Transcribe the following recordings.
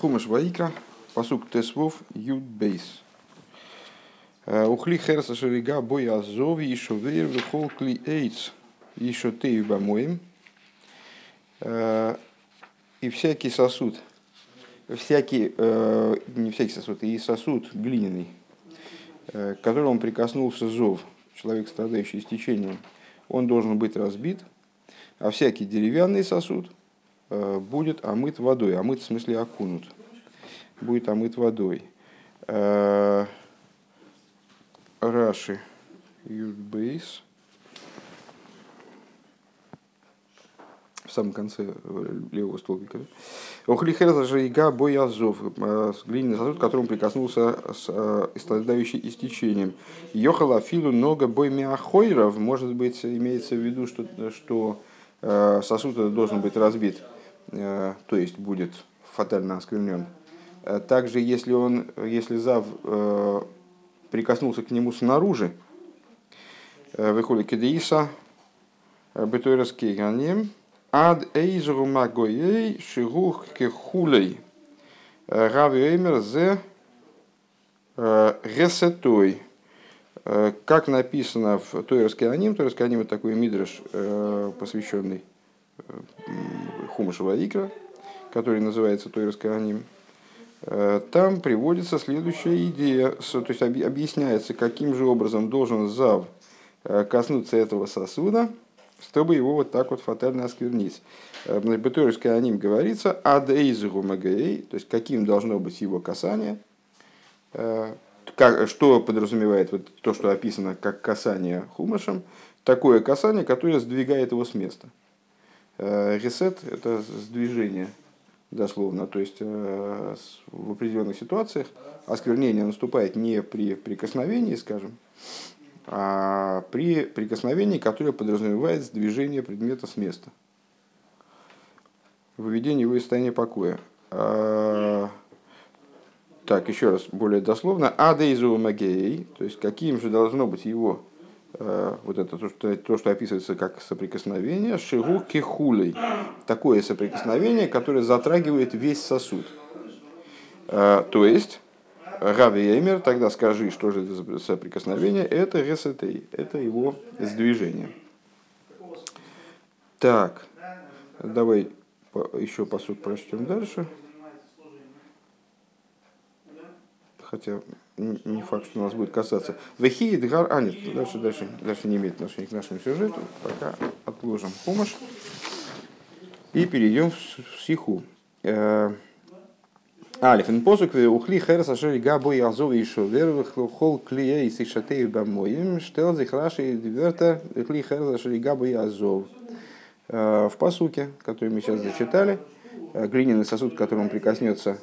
Хумаш Ваикра, посук Тесвов, Юд Бейс. Ухли херса шерига боя азови и шовер вихол кли эйц и шотею бамоем. И всякий сосуд, всякий, не всякий сосуд, и сосуд глиняный, к которому прикоснулся зов, человек, страдающий истечением, он должен быть разбит, а всякий деревянный сосуд будет омыт водой, омыт в смысле окунут, будет омыт водой. Раши Юдбейс. В самом конце левого столбика. Охлихерза жига боязов, глиняный сосуд, к которому прикоснулся с страдающий истечением. Йохала филу много бой миахойров, может быть, имеется в виду, что, что сосуд должен быть разбит, то есть будет фатально осквернен. Также, если, он, если зав прикоснулся к нему снаружи, выходит кедеиса, бетойрас кейганем, ад эйзру магоей шигух кехулей, равиэмер зе ресетой. Как написано в Тойерский аним, Тойерский аним это такой мидраш, посвященный Хумашева Икра, который называется Тойерский аним. Э, там приводится следующая идея, то есть объясняется, каким же образом должен зав э, коснуться этого сосуда, чтобы его вот так вот фатально осквернить. Э, Беторийской о ним говорится «адейзгу магей», то есть каким должно быть его касание, как, что подразумевает вот то, что описано как касание хумашем, такое касание, которое сдвигает его с места. Ресет – это сдвижение – дословно. То есть э, в определенных ситуациях осквернение наступает не при прикосновении, скажем, а при прикосновении, которое подразумевает движение предмета с места. Выведение его из состояния покоя. А, так, еще раз, более дословно. Адейзу магей, то есть каким же должно быть его Э, вот это то что, то, что описывается как соприкосновение, шигу кихулей. Такое соприкосновение, которое затрагивает весь сосуд. Э, то есть, Рави Эймер, тогда скажи, что же это за соприкосновение, это ресетей, это его сдвижение. Так, давай еще по сути прочтем дальше. Хотя не факт, что нас будет касаться. Вехи Эдгар, а нет, дальше, дальше, дальше не имеет отношения к нашему сюжету. Пока отложим помощь и перейдем в сиху. Э, Алиф, посук ухли херс ашер габо язов и шовер хол клея и сишатей бамоим штел зихраши дверта ухли херс ашер габо язов. Э, в посуке, который мы сейчас зачитали, э, глиняный сосуд, к которому прикоснется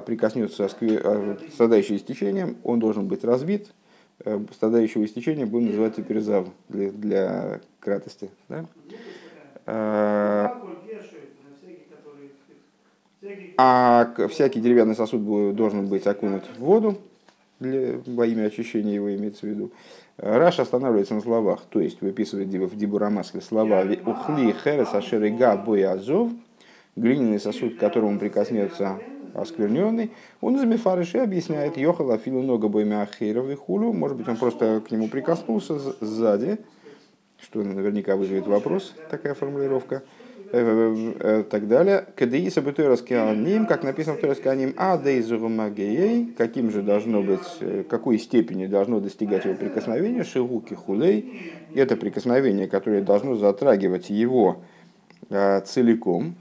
прикоснется э, страдающий истечением, он должен быть разбит. Э, страдающего истечения будем называть теперь зав для, для кратости. Да? А всякий деревянный сосуд должен быть окунут в воду для, во имя очищения его имеется в виду. Раш останавливается на словах, то есть выписывает в Дибурамасле слова «Ухли херес ашерига боязов» глиняный сосуд, к которому прикоснется оскверненный, он из Мефарыши объясняет, Йохала филу много бойми и хулю, может быть, он просто к нему прикоснулся сзади, что наверняка вызовет вопрос, такая формулировка, э, э, э, так далее. Кадеиса бы ним, как написано в Тойрасканим, а дейзуру магией, каким же должно быть, какой степени должно достигать его прикосновения, шируки хулей, это прикосновение, которое должно затрагивать его целиком,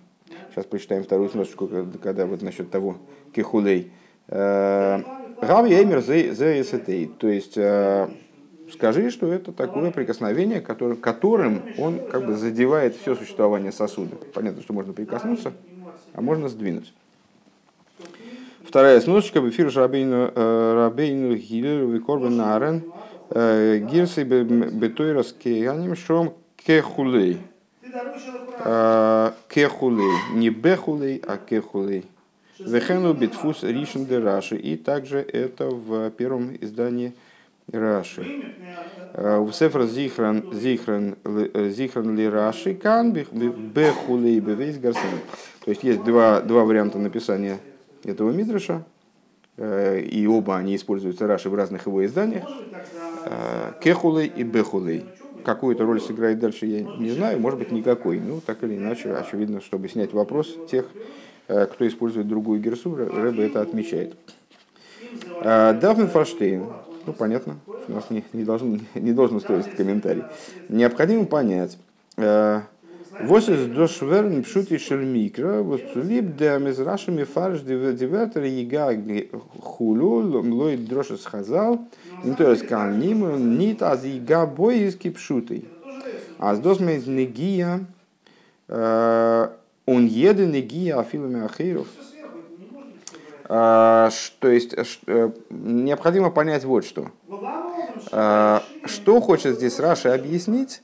Сейчас прочитаем вторую сносочку, когда вот насчет того кехулей. Э, Рави Эймер зе То есть э, скажи, что это такое прикосновение, которым он как бы задевает все существование сосуда. Понятно, что можно прикоснуться, а можно сдвинуть. Вторая сносочка в эфир Рабейну э, Гилер Викорбен Нарен Гирсы Бетойрас Кеяним Шом Кехулей. Кехулей, не бехулей, а кехулей. Вехену битфус ришен де раши. И также это в первом издании Раши. А, в Сефра Зихран, Зихран, Зихран ли Раши, кан бехулей бевейс гарсен. То есть есть два, два варианта написания этого Мидраша, и оба они используются Раши в разных его изданиях, Кехулей и Бехулей. Какую-то роль сыграет дальше, я не знаю, может быть, никакой. Ну, так или иначе, очевидно, чтобы снять вопрос тех, кто использует другую герсу, Рэбе это отмечает. Дафн Форштейн, ну понятно, у нас не, не, должен, не должен стоить комментарий. Необходимо понять, вот из дошверн пшути шельмикра, вот либ де мизрашами фарш дивертер ега хулю, лой дрошес то есть каним, нит аз ега боиски пшутый. А с досмейт негия, он еды негия афилами ахиров. То есть необходимо понять вот что. Что хочет здесь Раша объяснить?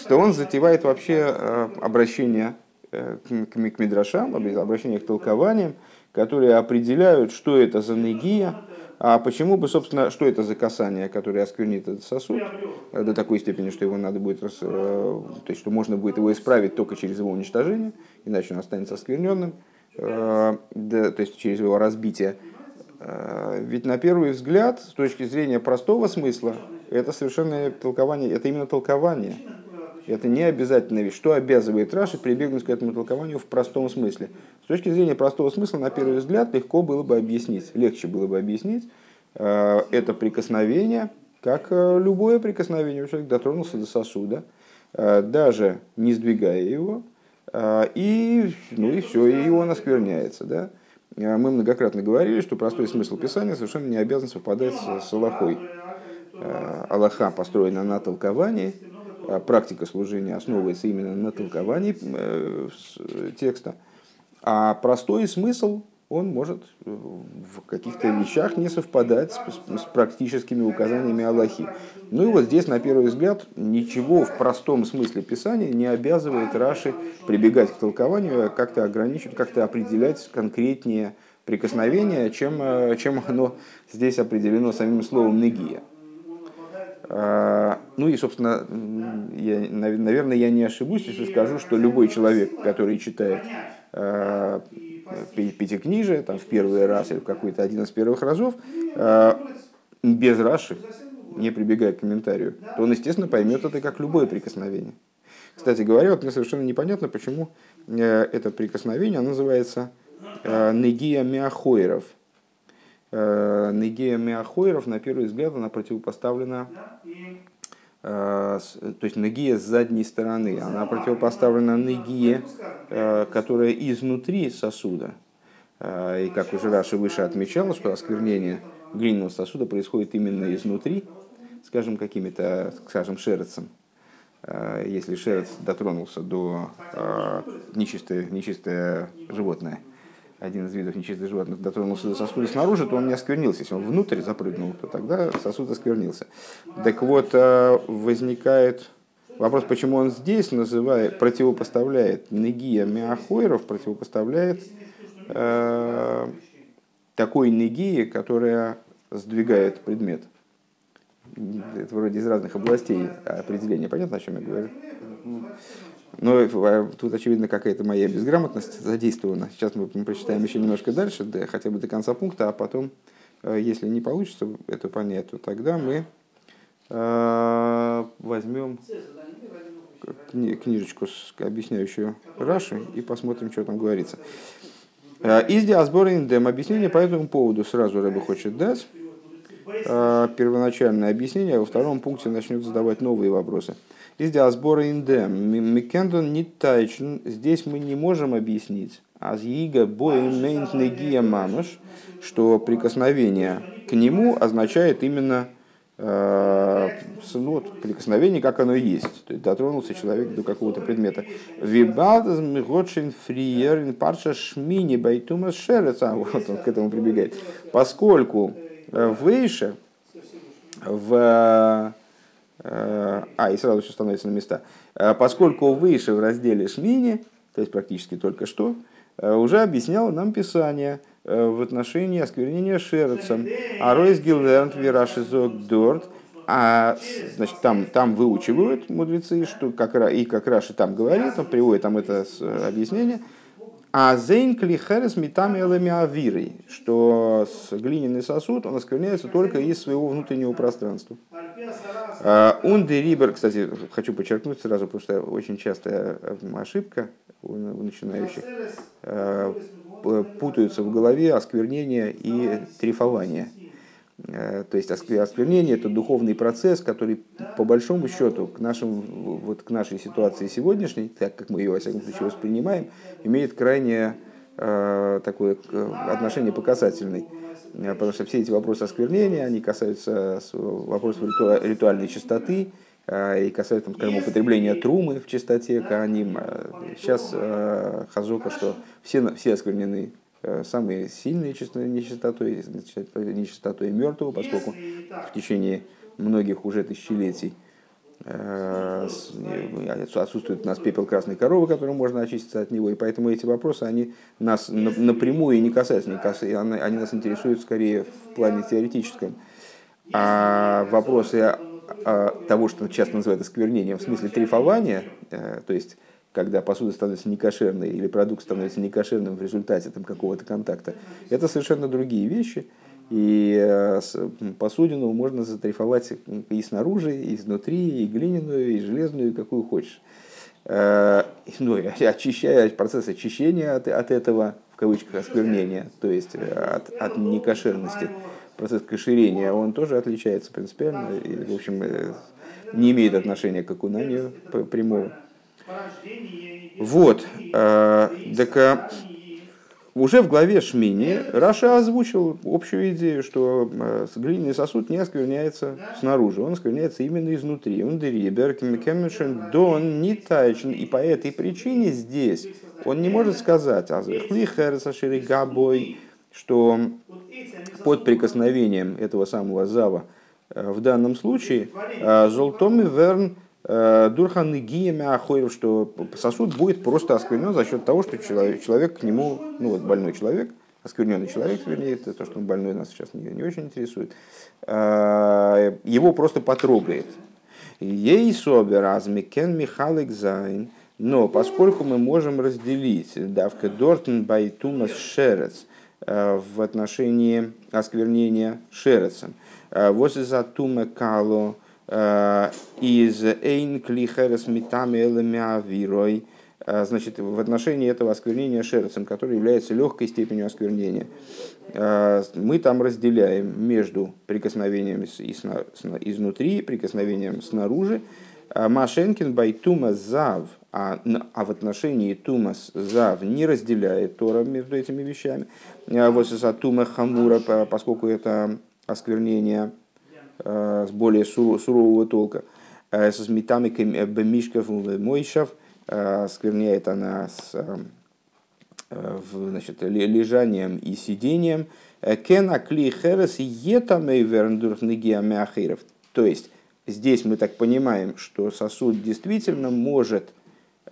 Что он затевает вообще э, обращение э, к Мидрашам, обращение к толкованиям, которые определяют, что это за негия, а почему бы, собственно, что это за касание, которое осквернит этот сосуд э, до такой степени, что его надо будет, то есть, что можно будет его исправить только через его уничтожение, иначе он останется оскверненным, то есть через его разбитие. Ведь на первый взгляд, с точки зрения простого смысла, это совершенно толкование, это именно толкование. Это не обязательная вещь. Что обязывает Раши прибегнуть к этому толкованию в простом смысле? С точки зрения простого смысла, на первый взгляд, легко было бы объяснить, легче было бы объяснить э, это прикосновение, как э, любое прикосновение. Человек дотронулся до сосуда, э, даже не сдвигая его, и, ну и все, и он оскверняется. Да? Мы многократно говорили, что простой смысл Писания совершенно не обязан совпадать с Аллахой. Аллаха построена на толковании, практика служения основывается именно на толковании э, текста, а простой смысл он может э, в каких-то вещах не совпадать с, практическими указаниями Аллахи. Ну и вот здесь, на первый взгляд, ничего в простом смысле Писания не обязывает Раши прибегать к толкованию, а как-то ограничивать, как-то определять конкретнее прикосновение, чем, э, чем оно здесь определено самим словом «негия». А, ну и, собственно, я, наверное, я не ошибусь, если скажу, что любой человек, который читает а, пятикнижие там, в первый раз или в какой-то один из первых разов, а, без Раши, не прибегая к комментарию, то он, естественно, поймет это как любое прикосновение. Кстати говоря, вот мне совершенно непонятно, почему э, это прикосновение называется негия миахойров – Негея Меахойров, на первый взгляд, она противопоставлена, э, то есть Негия с задней стороны, она противопоставлена Негие, э, которая изнутри сосуда. И как уже Раша выше отмечал, что осквернение глиняного сосуда происходит именно изнутри, скажем, какими-то, скажем, шерцем. Если шерец дотронулся до нечистое, нечистое животное – один из видов нечистых животных дотронулся до сосуда снаружи, то он не осквернился. Если он внутрь запрыгнул, то тогда сосуд осквернился. Так вот, э, возникает вопрос, почему он здесь называет, противопоставляет Негия Миахойров, противопоставляет э, такой Негии, которая сдвигает предмет. Это вроде из разных областей определения. Понятно, о чем я говорю? Но а, тут, очевидно, какая-то моя безграмотность задействована. Сейчас мы прочитаем еще немножко дальше, да, хотя бы до конца пункта, а потом, э, если не получится это понять, то тогда мы э, возьмем кни книжечку, с, объясняющую Раши, и посмотрим, что там говорится. Э, из диасборин объяснение по этому поводу сразу Рэбе хочет дать. Э, первоначальное объяснение, а во втором пункте начнет задавать новые вопросы. Из диасбора индем. Микендон не тайчен. Здесь мы не можем объяснить. Аз ига боем мейнт что прикосновение к нему означает именно э, ну, вот, прикосновение, как оно есть. То есть дотронулся человек до какого-то предмета. Фриерин парша шмини байтумас шерец. А вот он к этому прибегает. Поскольку э, выше в а, и сразу все становится на места. Э, поскольку выше в разделе Шмини, то есть практически только что, э, уже объяснял нам Писание в отношении осквернения шерцем. А Ройс Гилдернт Вирашизок Дорт, а значит, там, там выучивают мудрецы, что как, и как Раши там говорит, он приводит там это объяснение, А зейн клихерес метами авирой, что глиняный сосуд, он оскверняется только из своего внутреннего пространства. Унде рибер, кстати, хочу подчеркнуть сразу, потому что очень частая ошибка у начинающих, путаются в голове осквернение и трифование. Э, то есть осквернение – это духовный процесс, который по большому счету к, нашим, вот к нашей ситуации сегодняшней, так как мы ее, во всяком случае, воспринимаем, имеет крайне э, такое отношение по касательной. Э, потому что все эти вопросы осквернения, они касаются вопросов ритуальной чистоты, э, и касаются, там, скажем, употребления трумы в чистоте, каним. Сейчас хазока, что все, все осквернены Э, самые сильные нечистотой, нечистотой мертвого, поскольку в течение многих уже тысячелетий э, отсутствует у нас пепел красной коровы, которым можно очиститься от него, и поэтому эти вопросы, они нас напрямую не касаются, они нас интересуют скорее в плане теоретическом. А вопросы того, что часто называют осквернением, в смысле трифования, э, то есть когда посуда становится некошерной или продукт становится некошерным в результате там, какого-то контакта, это совершенно другие вещи. И э, посудину можно затрифовать и снаружи, и изнутри, и глиняную, и железную, и какую хочешь. Э, ну, очищая, процесс очищения от, от этого, в кавычках, осквернения, то есть э, от, от некошерности, процесс кошерения, он тоже отличается принципиально и, в общем, не имеет отношения к окунанию прямого. Вот. Э, так э, уже в главе Шмини Раша озвучил общую идею, что э, глиняный сосуд не оскверняется снаружи, он оскверняется именно изнутри. Он дерибер, дон не тайчен, и по этой причине здесь он не может сказать, а габой, что под прикосновением этого самого зава в данном случае золтом верн Дурхан Гия Ахойров, что сосуд будет просто осквернен за счет того, что человек, человек к нему, ну вот больной человек, оскверненный человек, вернее, это то, что он больной нас сейчас не, не очень интересует, э, его просто потрогает. Ей собер азмикен Михалик Зайн, но поскольку мы можем разделить давка Дортен Байтумас Шерец э, в отношении осквернения Шерецем, вот из-за Тума Кало, Э, из Эйн Клихерес Митами Элемиавирой, э, значит, в отношении этого осквернения шерцем, который является легкой степенью осквернения, э, мы там разделяем между прикосновением изнутри, прикосновением снаружи. Машенкин байтума зав, а, а в отношении тумас зав не разделяет Тора между этими вещами. Вот тума хамура, поскольку это осквернение Э, с более сурового толка. Э, с метами бемишков мойшав скверняет она с значит, лежанием и сидением. Э, Кена кли херес верндурхнегиамяхиров. То есть, здесь мы так понимаем, что сосуд действительно может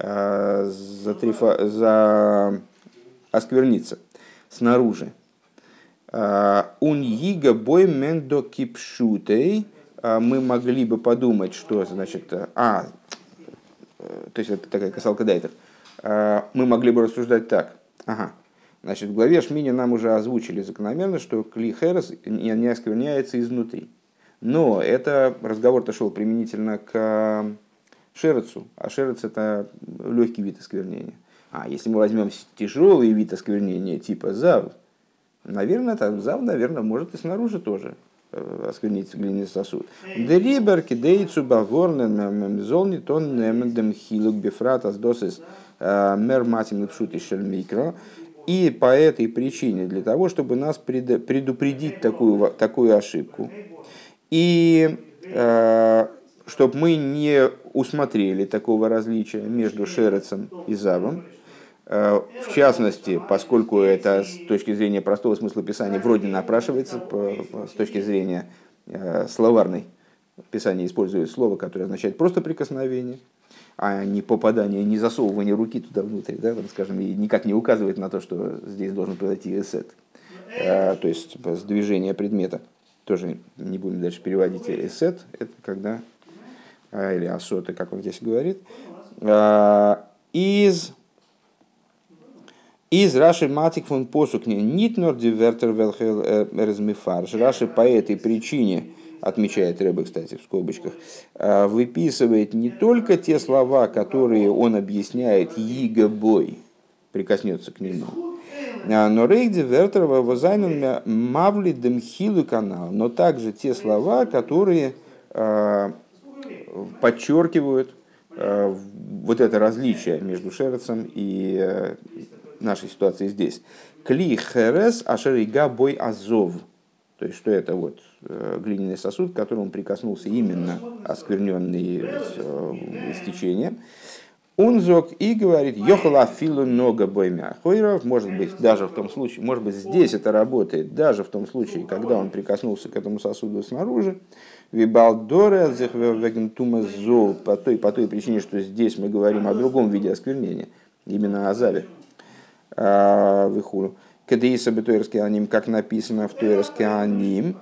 затрифа, за оскверниться снаружи. Уньига бой мендо кипшутей. Мы могли бы подумать, что значит, а, то есть это такая касалка дайтер. Мы могли бы рассуждать так. Ага. Значит, в главе Шмини нам уже озвучили закономерно, что клихерес не оскверняется изнутри. Но это разговор-то шел применительно к шерецу, а шерец это легкий вид осквернения. А если мы возьмем тяжелый вид осквернения типа зав, Наверное, так, зав, наверное, может и снаружи тоже э, осквернить глиняный сосуд. Дерибер кидейцу баворнен золни тон немендем хилук бифратас досис э, мер матим лепшут микро. И по этой причине, для того, чтобы нас предупредить такую, такую ошибку, и э, чтобы мы не усмотрели такого различия между шерецем и завом, в частности, поскольку это с точки зрения простого смысла писания вроде напрашивается, с точки зрения э, словарной, Писание использует слово, которое означает просто прикосновение, а не попадание, не засовывание руки туда внутрь, да, там, скажем, и никак не указывает на то, что здесь должен произойти эсет, э, то есть сдвижение предмета. Тоже не будем дальше переводить эсет, это когда, или асоты, как он здесь говорит, из Из Раши Матик фон Посукни Нитнор Дивертер Велхел Эрзмифарш. Раши по этой причине, отмечает Рэбе, кстати, в скобочках, выписывает не только те слова, которые он объясняет Иго Бой, прикоснется к нему, но Рейгди Вертерова Возайнен Мавли Демхилу канал, но также те слова, которые подчеркивают вот это различие между Шерцем и нашей ситуации здесь. Кли херес ашерига бой азов. То есть, что это вот э, глиняный сосуд, к которому прикоснулся именно оскверненный э, истечением. Унзок и говорит, йохала филу нога боймя хойров, может быть, даже в том случае, может быть, здесь это работает, даже в том случае, когда он прикоснулся к этому сосуду снаружи, вибалдоре зехвегентума зол, по той, по той причине, что здесь мы говорим о другом виде осквернения, именно о заве. А, Вихуру. Кадеиса бетуэрский аним, как написано в туэрский аним,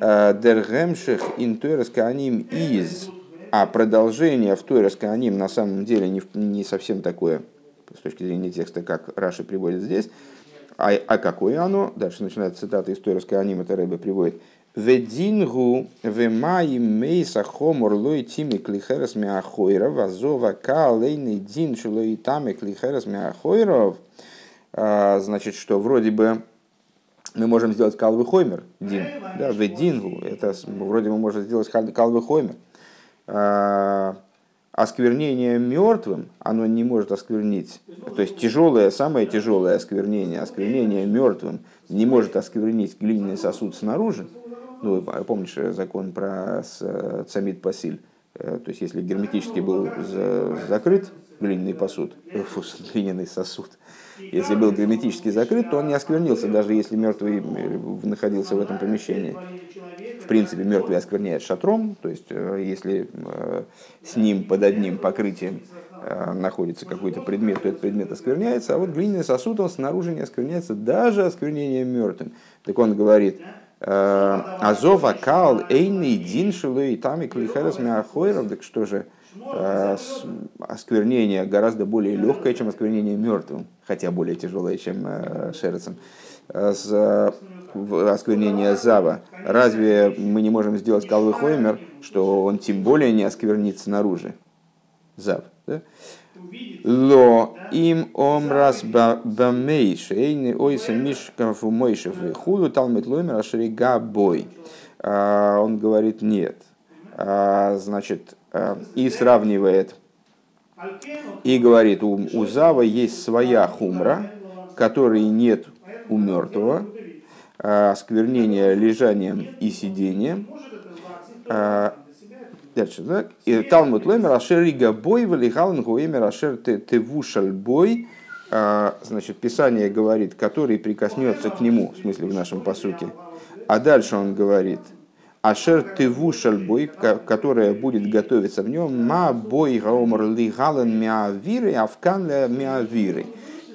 а, дергемших ин туэрский аним из. А продолжение в туэрский аним на самом деле не, не совсем такое, с точки зрения текста, как Раши приводит здесь. А, а какое оно? Дальше начинается цитата из туэрской аним, это Рэбе приводит. Ведингу вемаи мейса хомор лой тими клихерас миахойров, азова ка лейный дин шилой тами клихерас миахойров. А, значит, что вроде бы мы можем сделать калвы хоймер, дин, да, ведингу, это вроде мы можем сделать калвы хоймер. А, осквернение мертвым, оно не может осквернить, то есть тяжелое, самое тяжелое осквернение, осквернение мертвым не может осквернить глиняный сосуд снаружи. Ну, помнишь закон про цамид пасиль, э, то есть если герметически был закрыт глиняный посуд, фу, глиняный сосуд, если был герметически закрыт, то он не осквернился, даже если мертвый э, находился в этом помещении. В принципе, мертвый оскверняет шатром, то есть э, если э, с ним под одним покрытием находится какой-то предмет, то этот предмет оскверняется, а вот глиняный сосуд, он снаружи не оскверняется, даже осквернением мертвым. Так он говорит, Азов акал эйный дин шилой тамик лихерас мяхойров, так что же, Э, осквернение гораздо более легкое, чем осквернение мертвым, хотя более тяжелое, чем э, шерцем. Э, осквернение Зава. Разве мы не можем сделать Калвы Хоймер, что он тем более не осквернит снаружи? Зав. Да? Ло им омрас бамейш, эйни ойса мишков умойшев худу талмит лоймер ашрига бой. Он говорит, нет. Значит, Э, и сравнивает и говорит, у, у Зава есть своя хумра, которой нет у мертвого, осквернение лежанием и сидением. Дальше, Талмуд Лемер Ашер Рига Бой Валихалан Гуэмер Ашер Тевушаль Бой. Значит, Писание говорит, который прикоснется к нему, в смысле в нашем посуке. А дальше он говорит – Ашер тыву шальбой, которая будет готовиться в нем, ма бой гаомар ли гален миавиры, авкан миавиры.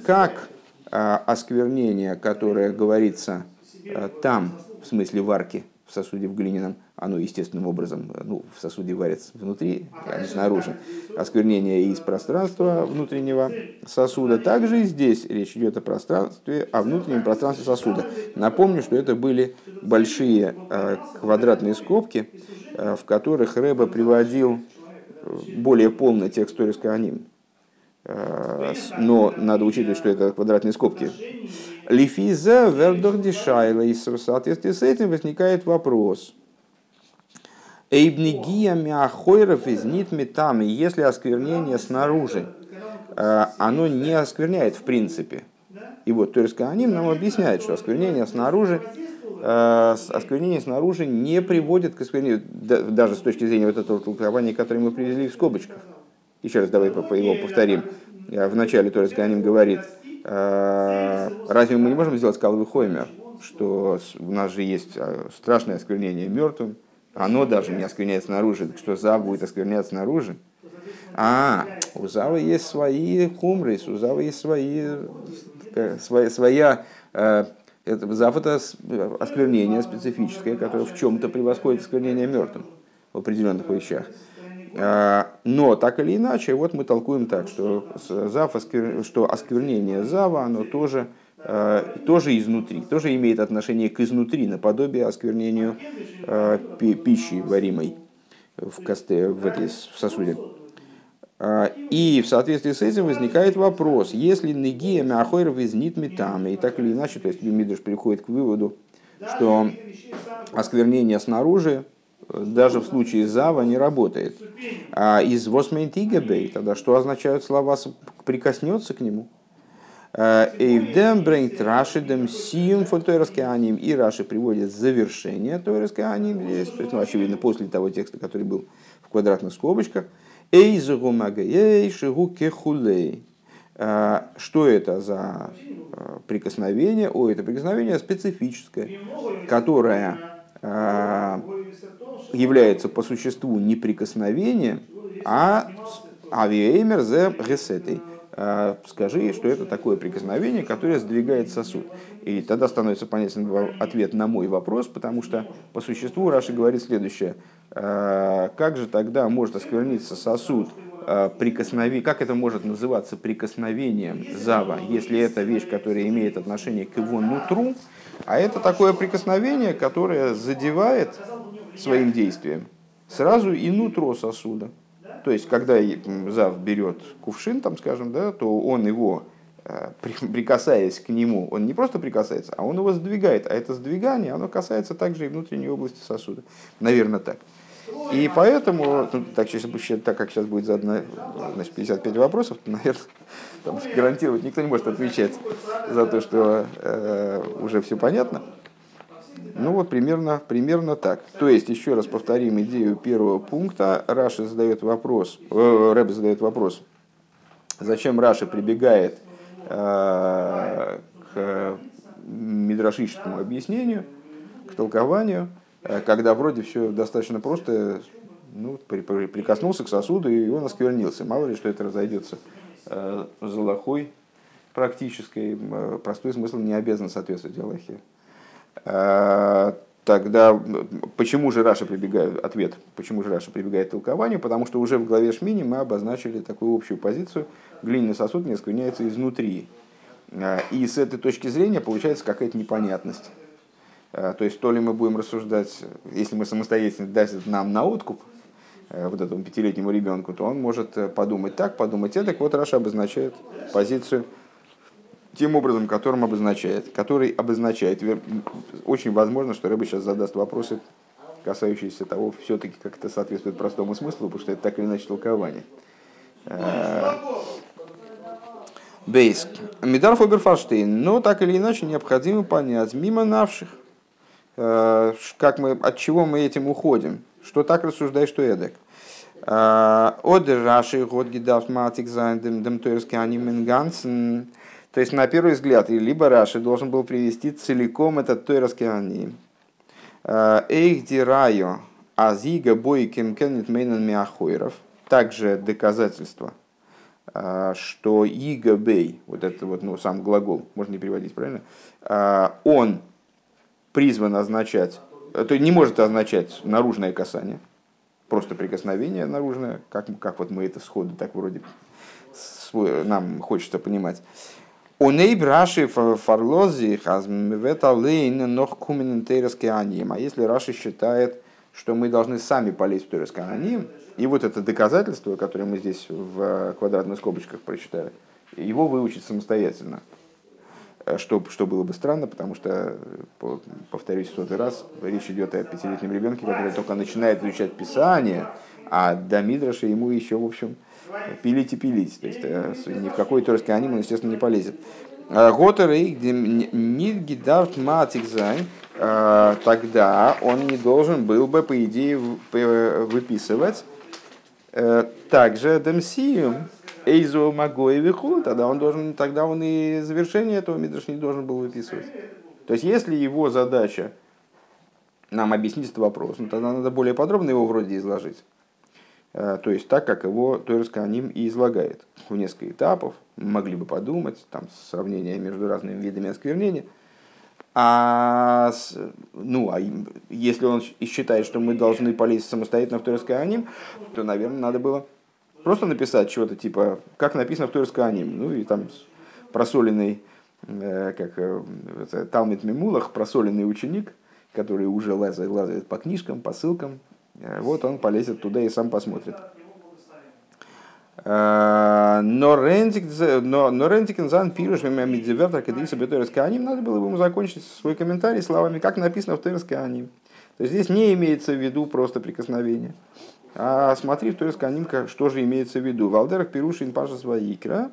Как а, осквернение, которое говорится а, там, в смысле варки, в сосуде в глиняном, оно естественным образом ну, в сосуде варится внутри, а не снаружи. Осквернение из пространства внутреннего сосуда. Также и здесь речь идет о пространстве, о внутреннем пространстве сосуда. Напомню, что это были большие э, квадратные скобки, э, в которых Рэба приводил э, более полный текст Торис. Но надо учитывать, что это квадратные скобки. Лифиза вердор дешайла, и в соответствии с этим возникает вопрос – Эйбнигия мяхойров из нитметами, если осквернение снаружи, э, оно не оскверняет в принципе. И вот Торис Аним нам объясняет, что осквернение снаружи, э, осквернение снаружи не приводит к осквернению, даже с точки зрения вот этого толкования, которое мы привезли в скобочках. Еще раз давай его повторим. В начале Торис Аним говорит, э, разве мы не можем сделать калвы хоймер, что у нас же есть страшное осквернение мертвым, оно даже не оскверняется снаружи, так что Зав будет оскверняться снаружи. А, у Зава есть свои хумры, у Зава есть свои, э, своя, своя э, это, Зав это осквернение специфическое, которое в чем-то превосходит осквернение мертвым в определенных вещах. Но так или иначе, вот мы толкуем так, что, зав, что осквернение зава, оно тоже, тоже изнутри, тоже имеет отношение к изнутри, наподобие осквернению пищи варимой в, косте, в, этой, в сосуде. И в соответствии с этим возникает вопрос, если негия мяхойров из нитметами, и так или иначе, то есть Мидриш приходит к выводу, что осквернение снаружи, даже в случае зава, не работает. А из восментигабей, тогда что означают слова «прикоснется к нему»? Эйвдем брэнгт рашидем сием фотойраскеаним. И Раши приводит завершение тойраскеаним здесь. То есть, ну, очевидно, после того текста, который был в квадратных скобочках. Эйзугу магей шигу кехулей. Что это за э, прикосновение? О, это прикосновение специфическое, которое э, является по существу не прикосновением, а авиэмер зе гесетой Э, скажи, что это такое прикосновение, которое сдвигает сосуд. И тогда становится понятен ответ на мой вопрос, потому что по существу Раши говорит следующее. Э, как же тогда может оскверниться сосуд э, прикосновение, как это может называться прикосновением зава, если это вещь, которая имеет отношение к его нутру, а это такое прикосновение, которое задевает своим действием сразу и нутро сосуда. То есть, когда зав берет кувшин, там, скажем, да, то он его, э, прикасаясь к нему, он не просто прикасается, а он его сдвигает. А это сдвигание, оно касается также и внутренней области сосуда. Наверное, так. И поэтому, ну, так, так как сейчас будет задано значит, 55 вопросов, то, наверное, там, гарантировать никто не может отвечать за то, что э, уже все понятно. Ну вот примерно, примерно так. То есть, еще раз повторим идею первого пункта. Раши задает вопрос, э, Ребе задает вопрос, зачем Раши прибегает э, к мидрашическому объяснению, к толкованию, э, когда вроде все достаточно просто, ну, при, при, прикоснулся к сосуду и он осквернился. Мало ли, что это разойдется э, с алахой практической, э, простой смысл не обязан соответствовать алахе. Э, тогда почему же Раши прибегает, ответ, почему же Раши прибегает к толкованию? Потому что уже в главе Шмини мы обозначили такую общую позицию, глиняный сосуд не оскверняется изнутри. И с этой точки зрения получается какая-то непонятность. То есть, то ли мы будем рассуждать, если мы самостоятельно дать нам на откуп, вот этому пятилетнему ребенку, то он может подумать так, подумать это. Вот Раша обозначает позицию тем образом, которым обозначает, который обозначает. Очень возможно, что Рэба сейчас задаст вопросы, касающиеся того, все-таки как это соответствует простому смыслу, потому что это так или иначе толкование. Э, Бейс. Мидар Фоберфаштейн. Но так или иначе необходимо понять, мимо навших, э, как мы, от чего мы этим уходим, что так рассуждай, что эдак. Э, Одер Раши, Год Гидавт Матик Зайндем, Дем Тойрский Анимен Гансен, то есть, на первый взгляд, либо Раши должен был привести целиком этот Тойрский Аним. Эйх дирайо азига бой кемкенет мейнен миахойров. Также доказательство, а, что ига бей, вот это вот, ну, сам глагол, можно не переводить, правильно? А, он призван означать, то не может означать наружное касание, просто прикосновение наружное, как, как вот мы это сходу так вроде нам хочется понимать. Уней браши фарлози хазмветалейн нох кумен. А если Раши считает, что мы должны сами полезть в Тейрский аним, и вот это доказательство, которое мы здесь в квадратных скобочках прочитали, его выучить самостоятельно. Что, что было бы странно, потому что, повторюсь в сотый раз, речь идет о пятилетнем ребенке, который только начинает изучать Писание, а до Мидраша ему еще, в общем, пилить и пилить. То есть э, ни в какой торский аним он, естественно, не полезет. Э, Нидгидарт Матикзайн, э, тогда он не должен был бы, по идее, выписывать также Демсием, Эйзо Виху, тогда он должен, тогда он и завершение этого Мидраш не должен был выписывать. То есть, если его задача нам объяснить этот вопрос, ну, тогда надо более подробно его вроде изложить. Э, то есть так, как его Тойрсканим и излагает в несколько этапов. Могли бы подумать, там сравнение между разными видами осквернения. А, ну, а если он считает, что мы должны полезть самостоятельно в Торес Кааним, то, наверное, надо было просто написать что-то типа, как написано в Торес Кааним. Ну, и там просоленный, э, как э, Талмит Мимулах, просоленный ученик, который уже лазает, лазает по книжкам, по ссылкам, э, вот он полезет туда и сам посмотрит. Но Рентикен зан пируш медзивертер кадиса бетерес каним, надо было бы ему закончить свой комментарий словами, как написано в Терес каним. То есть здесь не имеется в виду просто прикосновение. А смотри в Терес каним, что же имеется в виду. Валдерах пирушин паша своикра,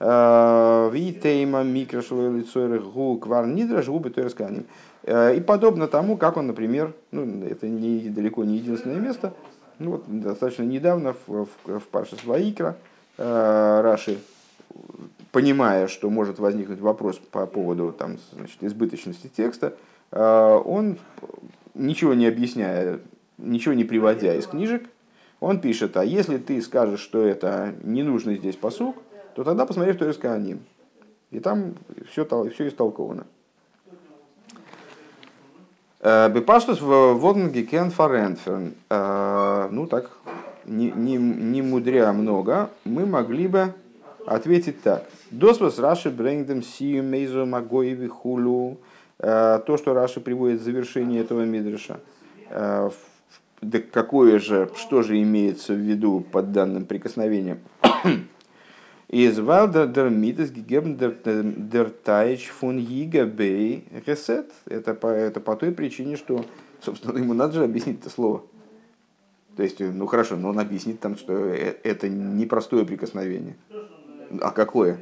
э, витейма микро лицойрых гу квар нидраж губы каним. Э, и подобно тому, как он, например, ну, это не, далеко не единственное место, ну, вот, достаточно недавно в, в, в Парше Сваикра э, Раши, понимая, что может возникнуть вопрос по поводу там, значит, избыточности текста, э, он, ничего не объясняя, ничего не приводя из книжек, он пишет, а если ты скажешь, что это не нужно здесь посук, то тогда посмотри в Торис Кааним. И там все, все истолковано. Э, Бепаштус в Воднге Кен Фаренферн. Э, ну так, не, не, не мудря много, мы могли бы ответить так. Доспас Раши Брэнгдем Сию Мейзу Магоеви Хулу. Э, то, что Раши приводит в завершение этого мидриша. Да какое же, что же имеется в виду под данным прикосновением? Из Валдер дер Митес гегебн дер Тайч Ига Бей Ресет. Это по, это по той причине, что, собственно, ему надо же объяснить это слово. То есть, ну хорошо, но он объяснит там, что э, это непростое прикосновение. А какое?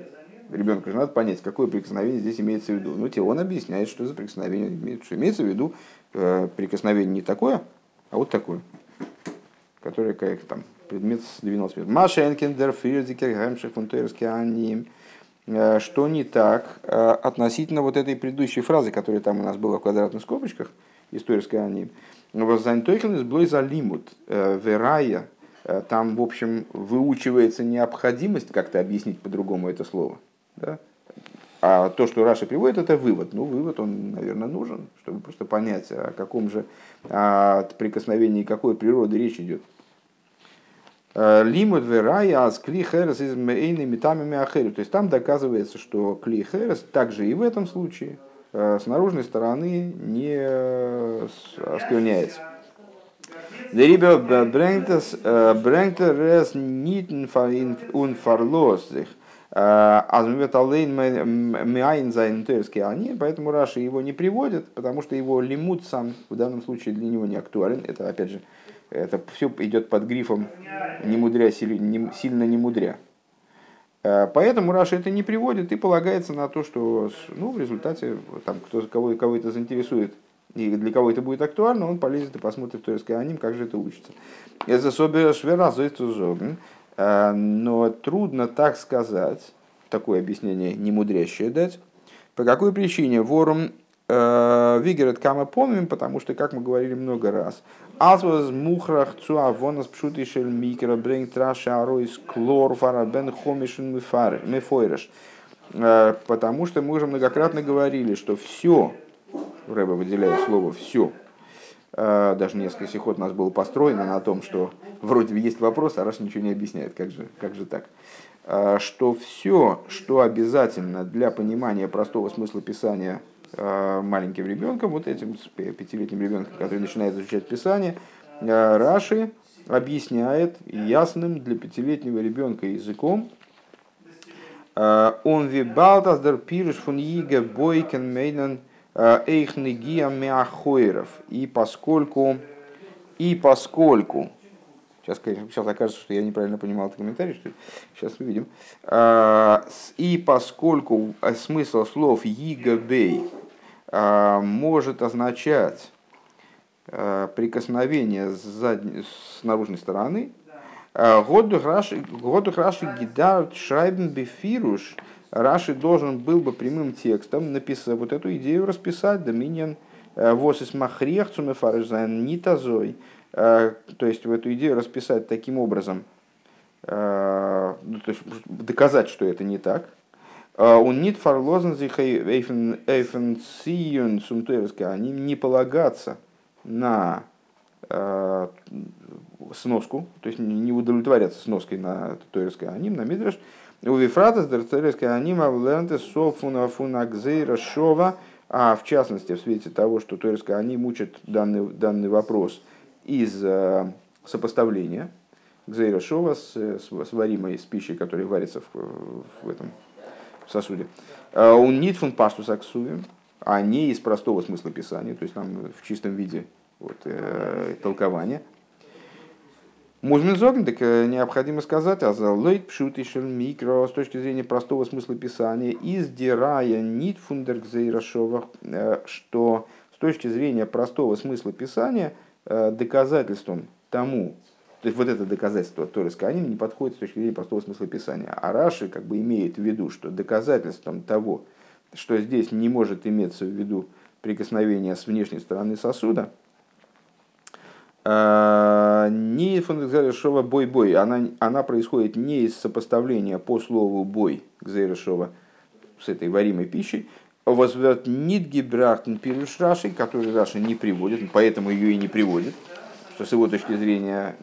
Ребенку же надо понять, какое прикосновение здесь имеется в виду. Ну, тебе он объясняет, что за прикосновение. Что имеется в виду э, прикосновение не такое, а вот такое. Которое как там предмет с 90 минут. Машенкин, Фирдикер, Гэмших, аним. Э, что не так э, относительно вот этой предыдущей фразы, которая там у нас была в квадратных скобочках, историческая аним. Воззантойхен из блой за лимут, э, верая, там, в общем, выучивается необходимость как-то объяснить по-другому это слово. Да? А то, что Раша приводит, это вывод. Ну, вывод, он, наверное, нужен, чтобы просто понять, о каком же о прикосновении какой природы речь идет. Лимуд верая с кли херес из метамами ахеру. То есть там доказывается, что кли херес также и в этом случае э, с наружной стороны не оскверняется. Дерибе брэнгтес брэнгтерес нитн унфарлосих. Азмветалейн мяйн зайнтерские они, поэтому Раши его не приводит, потому что его лимут сам в данном случае для него не актуален. Это опять же это все идет под грифом не мудря, сильно не мудря. Э, поэтому Раша это не приводит и полагается на то, что ну, в результате там, кто, кого, кого это заинтересует и для кого это будет актуально, он полезет и посмотрит в аним, как же это учится. Это швера э, но трудно так сказать, такое объяснение немудрящее дать, по какой причине ворум э, Вигерет Кама помним, потому что, как мы говорили много раз, Азваз мухрах цуа вонас пшутишель микро бринг траша аройс клор фарабен хомишен мефойреш. Э, потому что мы уже многократно говорили, что все, Рэба выделяет слово все, э, даже несколько сихот у нас было построено на том, что вроде бы есть вопрос, а раз ничего не объясняет, как же, как же так? Э, что все, что обязательно для понимания простого смысла Писания Э, маленьким ребенком, вот этим пятилетним ребенком, который начинает изучать Писание, э, Раши объясняет ясным для пятилетнего ребенка языком, э, он вибалтас дер пириш фун бойкен мейнен эйхнегия мяхойров. И поскольку, и поскольку, Сейчас, сейчас окажется, что я неправильно понимал этот комментарий, что сейчас увидим. И поскольку смысл слов «игабей» А, может означать прикосновение с, задней, с наружной стороны. Году гидар шрайбен бефируш. Раши должен был бы прямым текстом написать вот эту идею расписать. Доминин вос из махрех нитазой. То есть в эту идею расписать таким образом, ну, то есть доказать, что это не так, Он нет фарлозен эйфенцион сумтуэрска, они не полагаться на э, сноску, то есть не удовлетворяться сноской на Тойерское аним, на Мидраш. У Вифратас Тойерское аним авленте софуна фунагзейра шова, а в частности в свете того, что Тойерское аним учит данный, данный вопрос из э, сопоставления Гзейра Шова с, с, с варимой, с пищей, которая варится в, в этом сосуде. Он нит фун паштус а не из простого смысла писания, то есть там в чистом виде вот, э, толкования. Музмин так э, необходимо сказать, а за лейт пшутишел микро с точки зрения простого смысла писания, издирая нит фундергзейрашова, э, что с точки зрения простого смысла писания э, доказательством тому, то есть вот это доказательство Торы Сканим не подходит с точки зрения простого смысла Писания. А Раши как бы имеет в виду, что доказательством того, что здесь не может иметься в виду прикосновение с внешней стороны сосуда, не фундаментальная бой-бой, она, она происходит не из сопоставления по слову бой к Зейрешова с этой варимой пищей, возврат нит гибрахтен пируш Раши, который Раши не приводит, поэтому ее и не приводит. Что с его точки зрения,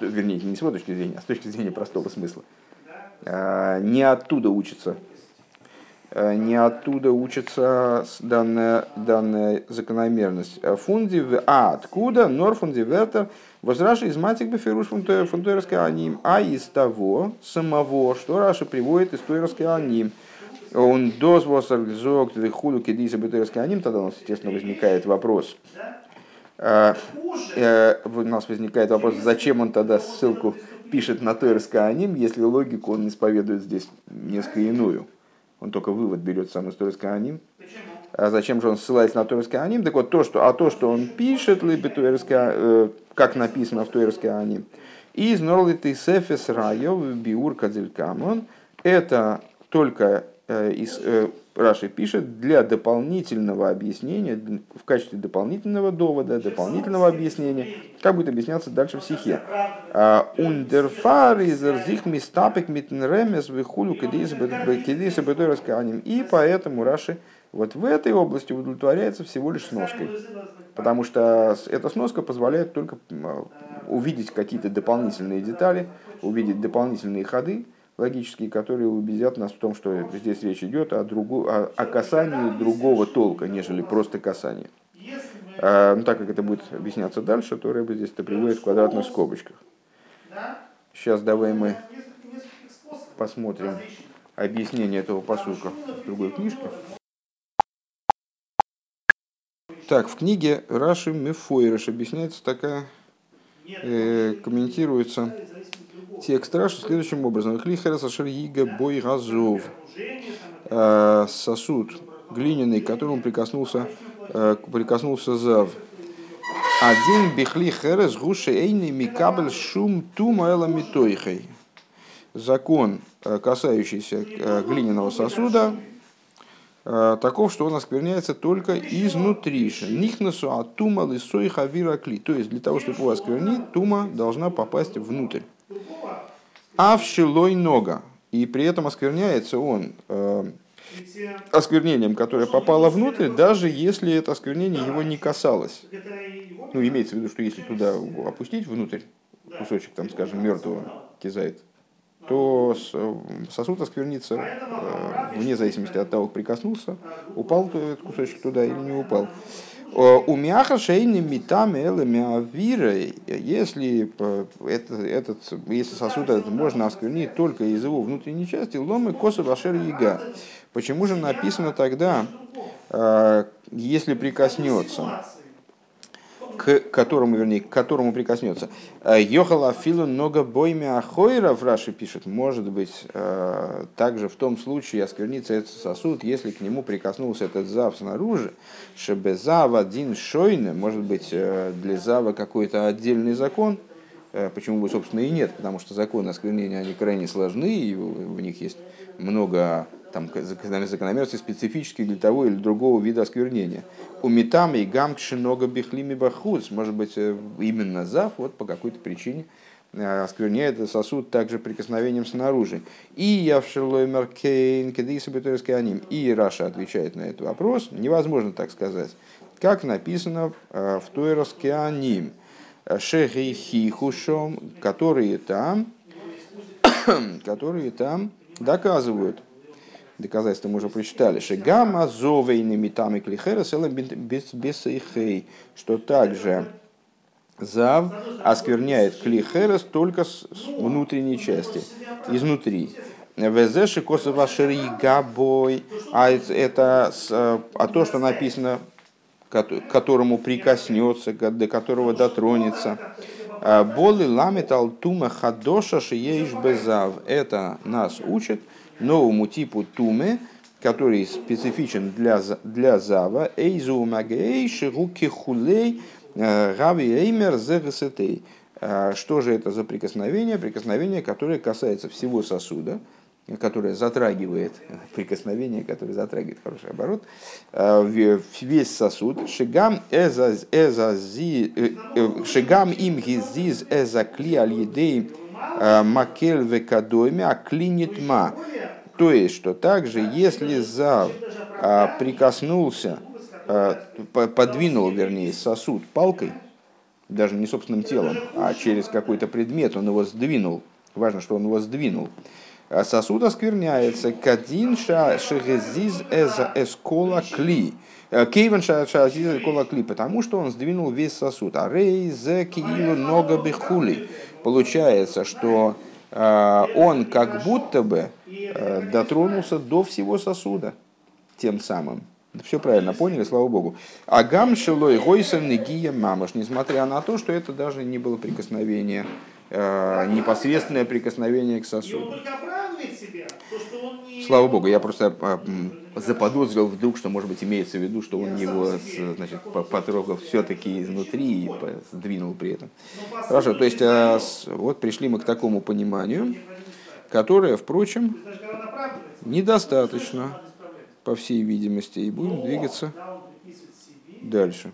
вернее, не с его точки зрения, а с точки зрения простого смысла, а, не оттуда учится, а, не оттуда учится данная, данная закономерность. Фунди, а откуда? Нор фунди вертер, возраши из матик беферуш фунтуэрской аним, а из того самого, что Раша приводит из туэрской аним. Он дозвосар зог хулю кедиса бетуэрской аним, тогда у нас, естественно, возникает вопрос, Э, э, у нас возникает вопрос, зачем он тогда ссылку пишет на Тойрс Аним, если логику он исповедует здесь несколько иную. Он только вывод берет сам из Тойрс Аним. А зачем же он ссылается на Тойрс Аним? Так вот, то, что, а то, что он пишет, либо э, как написано в Тойрс Аним, из Норлиты Сефес Райов Биур Кадзелькамон, это только из Раши пишет, для дополнительного объяснения, в качестве дополнительного довода, дополнительного объяснения, как будет объясняться дальше в стихе. Ундерфар из зих мистапек митнремес вихулю кедиса бетойрасканим. И поэтому Раши вот в этой области удовлетворяется всего лишь сноской. Потому что эта сноска позволяет только увидеть какие-то дополнительные детали, увидеть дополнительные ходы, логические, которые убедят нас в том, что здесь речь идет о, другу, о, о касании другого толка, нежели просто касание. А, ну, так как это будет объясняться дальше, то Рэбе здесь это приводит в квадратных скобочках. Сейчас давай мы посмотрим объяснение этого посылка в другой книжке. Так, в книге Раши Мефойреш объясняется такая, э, комментируется Текст Раши следующим образом. Хлихера сашер ига бой газов. Э, сосуд глиняный, к которому прикоснулся, э, прикоснулся зав. Один бихли херес гуши эйный микабель шум тума эла митойхой. Закон, э, касающийся глиняного сосуда, таков, что он оскверняется только изнутри. Нихнасу от тума лисой хавира кли. То есть для того, чтобы его осквернить, тума должна попасть внутрь. Авшилой нога. И при этом оскверняется он э, осквернением, которое попало внутрь, даже если это осквернение его не касалось. Ну, имеется в виду, что если туда опустить внутрь кусочек, там, скажем, мертвого кизайт, то сосуд осквернится э, вне зависимости от того, прикоснулся, упал этот кусочек туда или не упал. У мяха шейни митами авира, если, э, это, этот, если сосуд этот можно осквернить только из его внутренней части, ломы коса вашер яга. Почему же написано тогда, э, если прикоснется? К которому, вернее, к которому прикоснется. Э, Йохала филу много бойми ахойров, Раши пишет, может быть, э, также в том случае осквернится этот сосуд, если к нему прикоснулся этот зав снаружи, чтобы зав один шойны, может быть, э, для зава какой-то отдельный закон, почему бы, собственно, и нет, потому что законы осквернения, они крайне сложны, и в них есть много там, закономерности специфические для того или другого вида осквернения. У метам и гам много бихлими бахуц, может быть, э, именно зав, вот по какой-то причине оскверняет сосуд также прикосновением снаружи. И я в Шерлоймер Кейн, аним. И Раша отвечает на этот вопрос. Невозможно так сказать. Как написано в Тойрос Кеаним. Шехихихушом, которые там, которые там доказывают, доказательства мы уже прочитали, Шигама зовейными там и клихерес без ихей, что также Зав оскверняет клихерес только с внутренней части, изнутри. Везеши косова габой, а это а то, что написано, к которому прикоснется, до которого дотронется. Боли ламит алтума хадоша шиеиш безав. Это нас учит новому типу тумы, который специфичен для, для зава. Эйзу магей шируки хулей Рави Эймер Зегасетей. А, что же это за прикосновение? Прикосновение, которое касается всего сосуда, которое затрагивает, прикосновение, которое затрагивает, хороший оборот, а, весь сосуд. Шигам эзази, э, э, шигам им гизиз эза кли аль макель векадойме, а клинит ма. То есть, что также, если зав прикоснулся Э, подвинул, вернее, сосуд палкой, даже не собственным телом, а через какой-то предмет, он его сдвинул. Важно, что он его сдвинул. А сосуд оскверняется. Кадин шехезиз эза эскола кли. Э, Кейвен шахазиз эскола кли, потому что он сдвинул весь сосуд. А рей зе киилу нога бихули. Получается, что э, он как будто бы дотронулся до всего сосуда тем самым. Все правильно поняли, слава богу. Агам шилой гойсен негия мамаш, несмотря на то, что это даже не было прикосновение, э, непосредственное прикосновение к сосуду. Слава богу, я просто э, заподозрил вдруг, что, может быть, имеется в виду, что он его значит, потрогал все-таки изнутри и сдвинул при этом. Хорошо, то есть э, вот пришли мы к такому пониманию, которое, впрочем, недостаточно по всей видимости, и будем двигаться дальше.